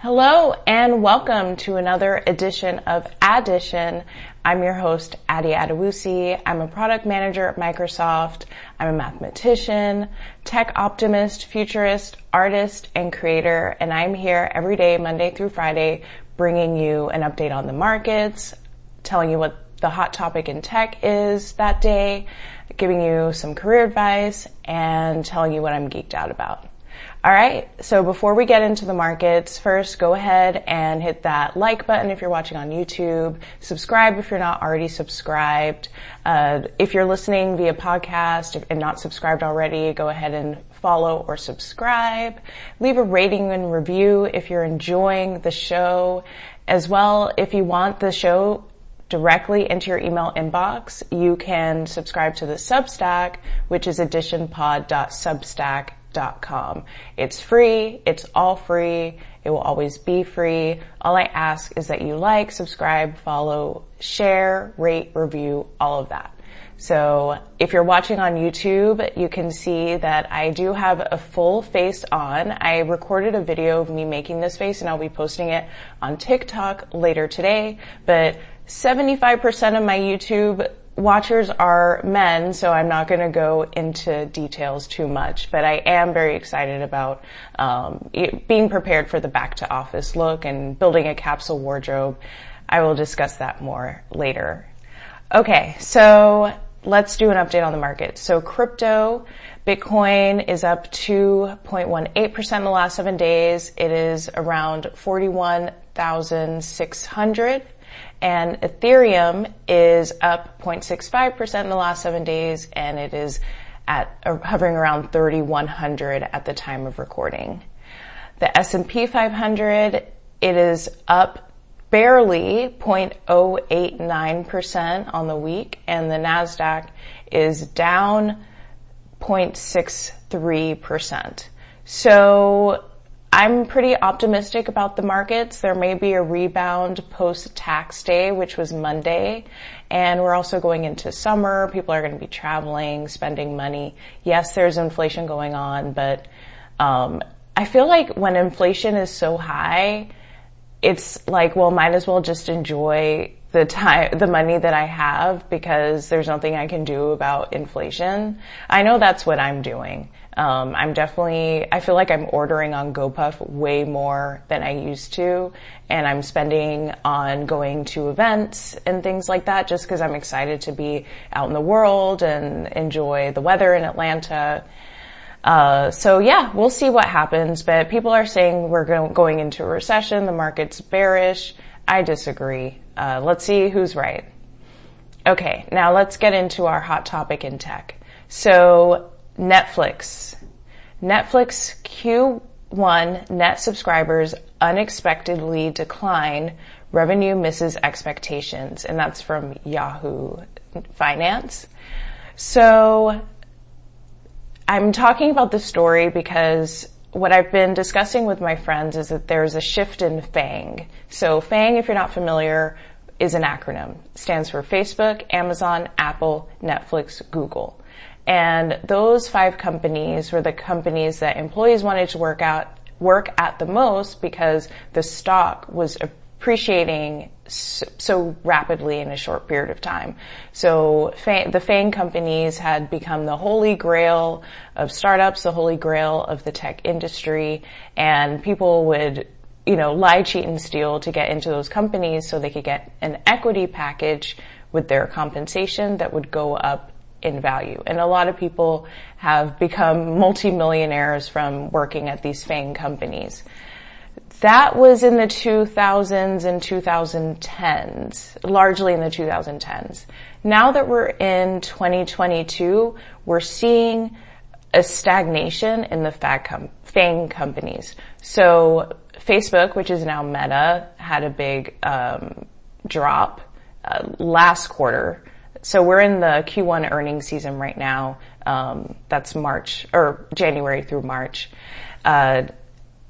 Hello and welcome to another edition of Addition. I'm your host, Addy Adewusi. I'm a product manager at Microsoft. I'm a mathematician, tech optimist, futurist, artist, and creator. And I'm here every day, Monday through Friday, bringing you an update on the markets, telling you what the hot topic in tech is that day, giving you some career advice, and telling you what I'm geeked out about. All right. So before we get into the markets, first go ahead and hit that like button if you're watching on YouTube. Subscribe if you're not already subscribed. Uh, if you're listening via podcast and not subscribed already, go ahead and follow or subscribe. Leave a rating and review if you're enjoying the show. As well, if you want the show directly into your email inbox, you can subscribe to the Substack, which is additionpod.substack.com com. It's free. It's all free. It will always be free. All I ask is that you like, subscribe, follow, share, rate, review, all of that. So if you're watching on YouTube, you can see that I do have a full face on. I recorded a video of me making this face and I'll be posting it on TikTok later today, but 75% of my YouTube watchers are men, so I'm not going to go into details too much, but I am very excited about um, being prepared for the back to office look and building a capsule wardrobe. I will discuss that more later. Okay, so let's do an update on the market. So crypto, Bitcoin is up 2.18% in the last seven days. It is around 41,600 and Ethereum is up 0.65% in the last seven days and it is at uh, hovering around 3100 at the time of recording. The S&P 500, it is up barely 0.089% on the week and the NASDAQ is down 0.63%. So I'm pretty optimistic about the markets. There may be a rebound post tax day, which was Monday. And we're also going into summer. People are going to be traveling, spending money. Yes, there's inflation going on, but, um, I feel like when inflation is so high, it's like, well, might as well just enjoy the time, the money that I have because there's nothing I can do about inflation. I know that's what I'm doing. Um, I'm definitely, I feel like I'm ordering on GoPuff way more than I used to, and I'm spending on going to events and things like that just because I'm excited to be out in the world and enjoy the weather in Atlanta. Uh, so yeah, we'll see what happens, but people are saying we're going into a recession, the market's bearish. I disagree. Uh, let's see who's right. Okay, now let's get into our hot topic in tech. So Netflix. Netflix Q1 net subscribers unexpectedly decline. Revenue misses expectations. And that's from Yahoo Finance. So I'm talking about this story because what I've been discussing with my friends is that there's a shift in FAANG. So FAANG, if you're not familiar, is an acronym. It stands for Facebook, Amazon, Apple, Netflix, Google. And those five companies were the companies that employees wanted to work out, work at the most because the stock was appreciating so rapidly in a short period of time. So the FAANG companies had become the holy grail of startups, the holy grail of the tech industry, and people would you know, lie, cheat, and steal to get into those companies so they could get an equity package with their compensation that would go up in value. And a lot of people have become multimillionaires from working at these FAANG companies. That was in the 2000s and 2010s, largely in the 2010s. Now that we're in 2022, we're seeing a stagnation in the FAANG companies. So Facebook, which is now Meta, had a big um, drop uh, last quarter so we're in the Q1 earnings season right now. Um, that's March or January through March. Uh,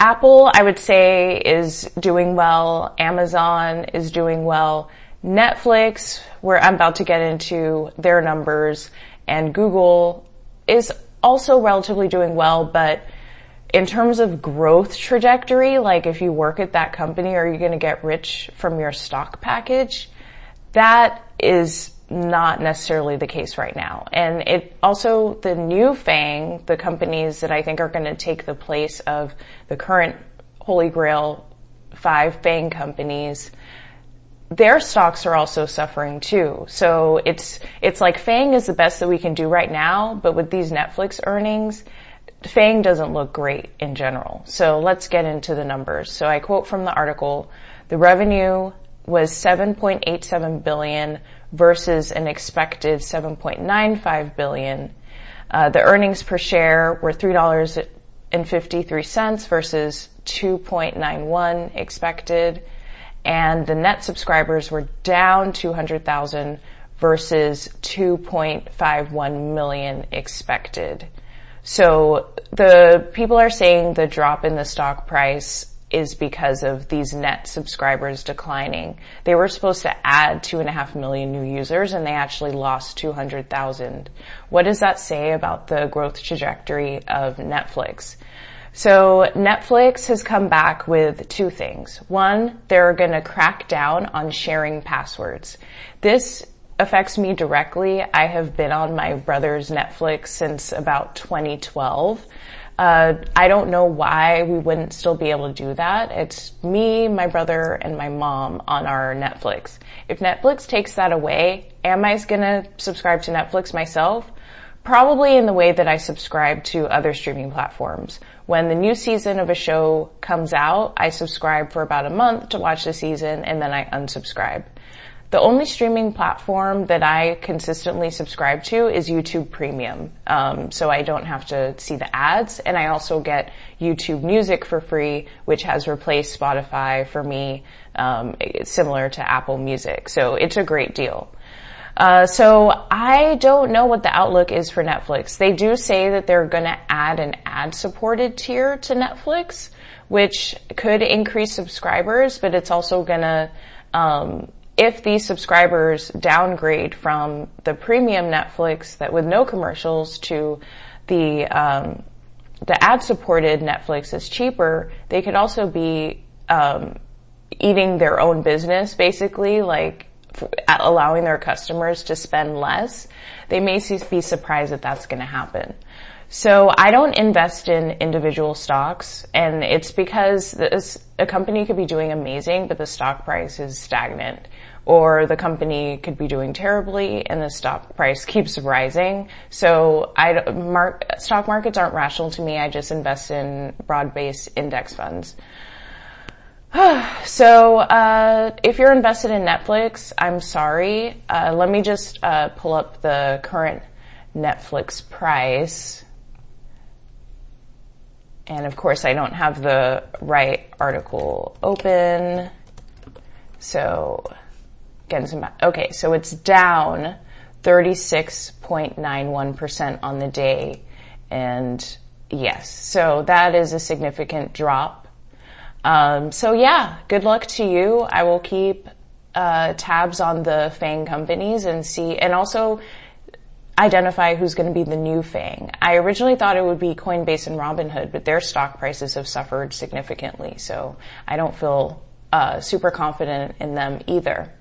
Apple, I would say, is doing well. Amazon is doing well. Netflix, where I'm about to get into their numbers, and Google is also relatively doing well, but in terms of growth trajectory, like if you work at that company, are you going to get rich from your stock package? That is not necessarily the case right now. And it also, the new FAANG, the companies that I think are going to take the place of the current Holy Grail five FAANG companies, their stocks are also suffering too. So it's, it's like FAANG is the best that we can do right now, but with these Netflix earnings, FAANG doesn't look great in general. So let's get into the numbers. So I quote from the article, the revenue was 7.87 billion versus an expected 7.95 billion. Uh, the earnings per share were $3.53 versus 2.91 expected. And the net subscribers were down 200,000 versus 2.51 million expected. So the people are saying the drop in the stock price is because of these net subscribers declining. They were supposed to add two and a half million new users and they actually lost 200,000. What does that say about the growth trajectory of Netflix? So Netflix has come back with two things. One, they're gonna crack down on sharing passwords. This affects me directly. I have been on my brother's Netflix since about 2012. Uh, I don't know why we wouldn't still be able to do that. It's me, my brother, and my mom on our Netflix. If Netflix takes that away, am I gonna subscribe to Netflix myself? Probably in the way that I subscribe to other streaming platforms. When the new season of a show comes out, I subscribe for about a month to watch the season and then I unsubscribe. The only streaming platform that I consistently subscribe to is YouTube Premium. Um, so I don't have to see the ads and I also get YouTube Music for free, which has replaced Spotify for me, um, similar to Apple Music. So it's a great deal. Uh, so I don't know what the outlook is for Netflix. They do say that they're going to add an ad-supported tier to Netflix, which could increase subscribers, but it's also going to um, if these subscribers downgrade from the premium Netflix that with no commercials to the um, the ad supported Netflix is cheaper, they could also be um, eating their own business, basically, like allowing their customers to spend less. They may be surprised that that's going to happen. So I don't invest in individual stocks and it's because this, a company could be doing amazing, but the stock price is stagnant or the company could be doing terribly and the stock price keeps rising. So I, mark, stock markets aren't rational to me. I just invest in broad-based index funds. so uh, if you're invested in Netflix, I'm sorry. Uh, let me just uh, pull up the current Netflix price. And of course, I don't have the right article open. So, okay, so it's down 36.91% on the day. And yes, so that is a significant drop. Um, so yeah, good luck to you. I will keep uh, tabs on the FAANG companies and see, and also identify who's going to be the new FAANG. I originally thought it would be Coinbase and Robinhood, but their stock prices have suffered significantly, so I don't feel uh, super confident in them either.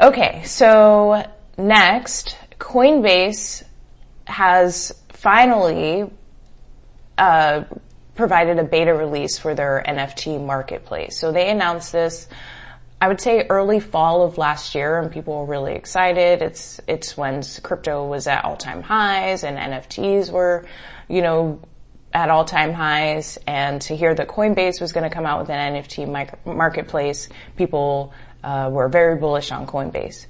Okay, so next, Coinbase has finally uh, provided a beta release for their NFT marketplace. So they announced this I would say early fall of last year and people were really excited. It's, it's when crypto was at all time highs and NFTs were, you know, at all time highs and to hear that Coinbase was going to come out with an NFT marketplace, people uh, were very bullish on Coinbase.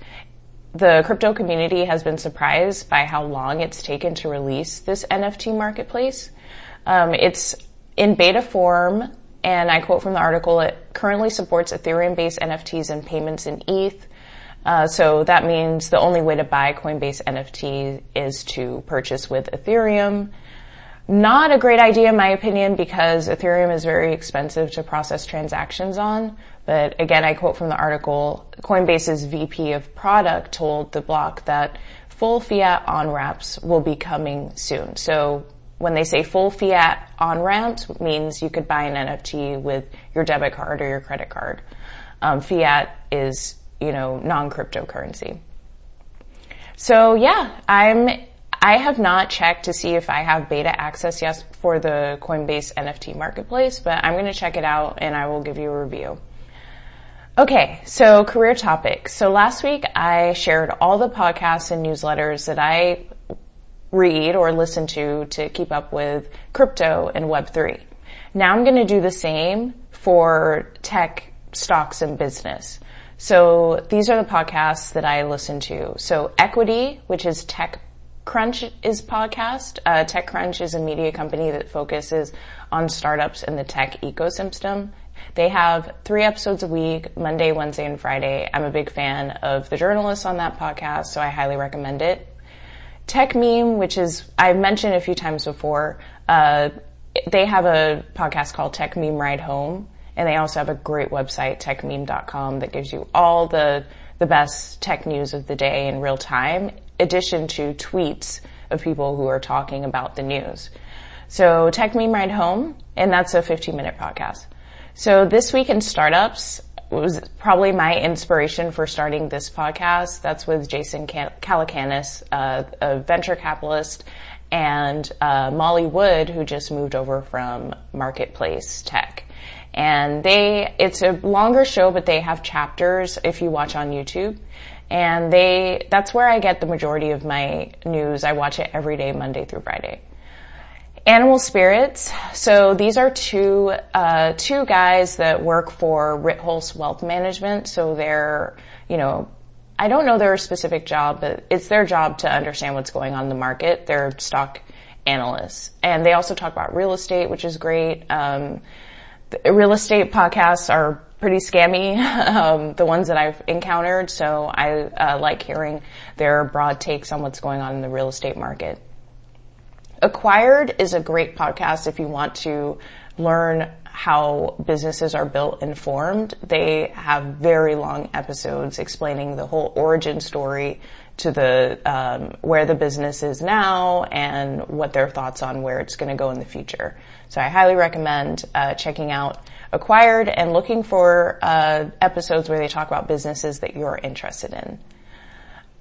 The crypto community has been surprised by how long it's taken to release this NFT marketplace. Um, it's in beta form and I quote from the article, it currently supports Ethereum-based NFTs and payments in ETH. Uh, so that means the only way to buy Coinbase NFT is to purchase with Ethereum. Not a great idea in my opinion because Ethereum is very expensive to process transactions on. But again, I quote from the article, Coinbase's VP of product told the block that full fiat on ramps will be coming soon. So when they say full fiat on ramps means you could buy an NFT with your debit card or your credit card. Um, fiat is, you know, non-cryptocurrency. So yeah, I'm, I have not checked to see if I have beta access yet for the Coinbase NFT marketplace, but I'm going to check it out and I will give you a review. Okay, so career topics. So last week I shared all the podcasts and newsletters that I read or listen to to keep up with crypto and Web3. Now I'm going to do the same for tech, stocks, and business. So these are the podcasts that I listen to. So Equity, which is Tech Crunch is podcast. Uh, TechCrunch is a media company that focuses on startups in the tech ecosystem. They have three episodes a week, Monday, Wednesday, and Friday. I'm a big fan of the journalists on that podcast, so I highly recommend it. Techmeme, which is, I've mentioned a few times before, uh, they have a podcast called Techmeme Ride Home, and they also have a great website, techmeme.com, that gives you all the, the best tech news of the day in real time, addition to tweets of people who are talking about the news. So Techmeme Ride Home, and that's a 15 minute podcast. So this week in startups, was probably my inspiration for starting this podcast. That's with Jason Calacanis, uh, a venture capitalist, and uh, Molly Wood, who just moved over from Marketplace Tech. And they, it's a longer show, but they have chapters if you watch on YouTube. And they, that's where I get the majority of my news. I watch it every day, Monday through Friday. Animal Spirits. So these are two uh, two guys that work for Ritholtz Wealth Management. So they're you know I don't know their specific job, but it's their job to understand what's going on in the market. They're stock analysts, and they also talk about real estate, which is great. Um, real estate podcasts are pretty scammy, um, the ones that I've encountered. So I uh, like hearing their broad takes on what's going on in the real estate market. Acquired is a great podcast if you want to learn how businesses are built and formed. They have very long episodes explaining the whole origin story to the um, where the business is now and what their thoughts on where it's going to go in the future. So I highly recommend uh, checking out Acquired and looking for uh, episodes where they talk about businesses that you're interested in.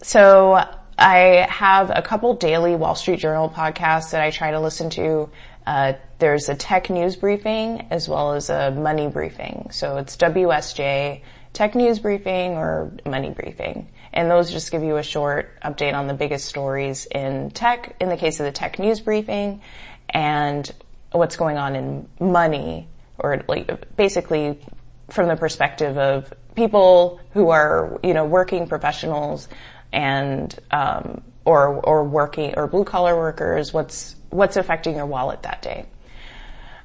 So I have a couple daily Wall Street Journal podcasts that I try to listen to. Uh, there's a tech news briefing as well as a money briefing. So it's WSJ, tech news briefing or money briefing. And those just give you a short update on the biggest stories in tech, in the case of the tech news briefing, and what's going on in money, or like basically from the perspective of people who are, you know, working professionals and um, or or working or blue collar workers, what's what's affecting your wallet that day.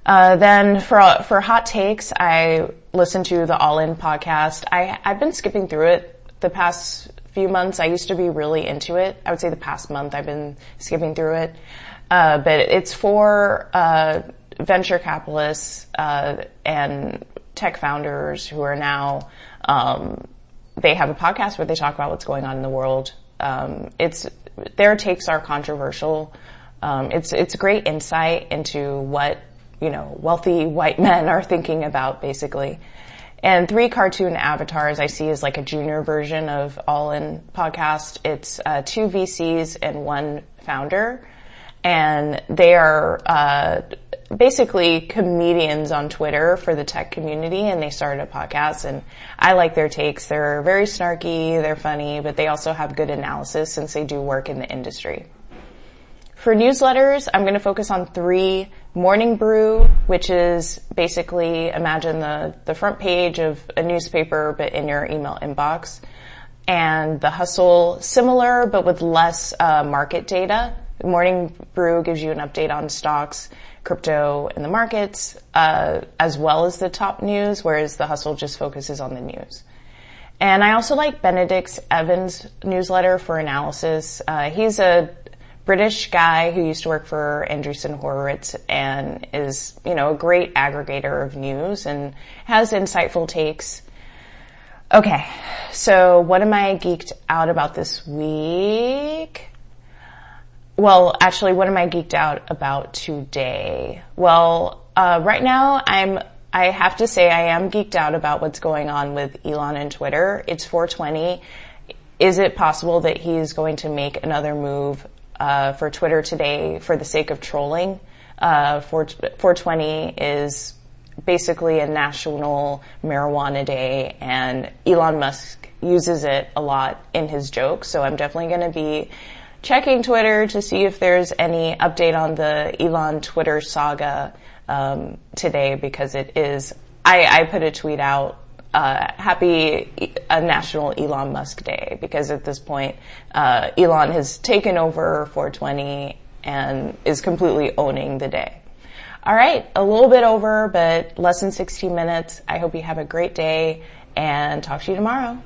Uh, then for for hot takes, I listen to the All In podcast. I I've been skipping through it the past few months. I used to be really into it. I would say the past month I've been skipping through it, uh, but it's for uh, venture capitalists uh, and tech founders who are now um, they have a podcast where they talk about what's going on in the world. Um, it's their takes are controversial. Um, it's it's great insight into what you know wealthy white men are thinking about basically. And three cartoon avatars I see as like a junior version of All In podcast. It's uh, two VCs and one founder, and they are uh, basically comedians on Twitter for the tech community and they started a podcast and I like their takes. They're very snarky, they're funny, but they also have good analysis since they do work in the industry. For newsletters, I'm going to focus on three. Morning Brew, which is basically imagine the, the front page of a newspaper but in your email inbox. And The Hustle, similar but with less uh, market data. Morning Brew gives you an update on stocks crypto and the markets, uh, as well as the top news, whereas the hustle just focuses on the news. And I also like Benedict Evans' newsletter for analysis. Uh, he's a British guy who used to work for Andreessen Horowitz and is, you know, a great aggregator of news and has insightful takes. Okay, so what am I geeked out about this week? Well, actually, what am I geeked out about today? Well, uh, right now I'm I have to say I am geeked out about what's going on with Elon and Twitter. It's 420. Is it possible that he's going to make another move uh, for Twitter today for the sake of trolling? Uh, 420 is basically a national marijuana day, and Elon Musk uses it a lot in his jokes. So I'm definitely going to be checking Twitter to see if there's any update on the Elon Twitter saga um, today because it is. I, I put a tweet out. Uh, happy a National Elon Musk Day because at this point, uh, Elon has taken over 420 and is completely owning the day. All right, a little bit over, but less than 16 minutes. I hope you have a great day and talk to you tomorrow.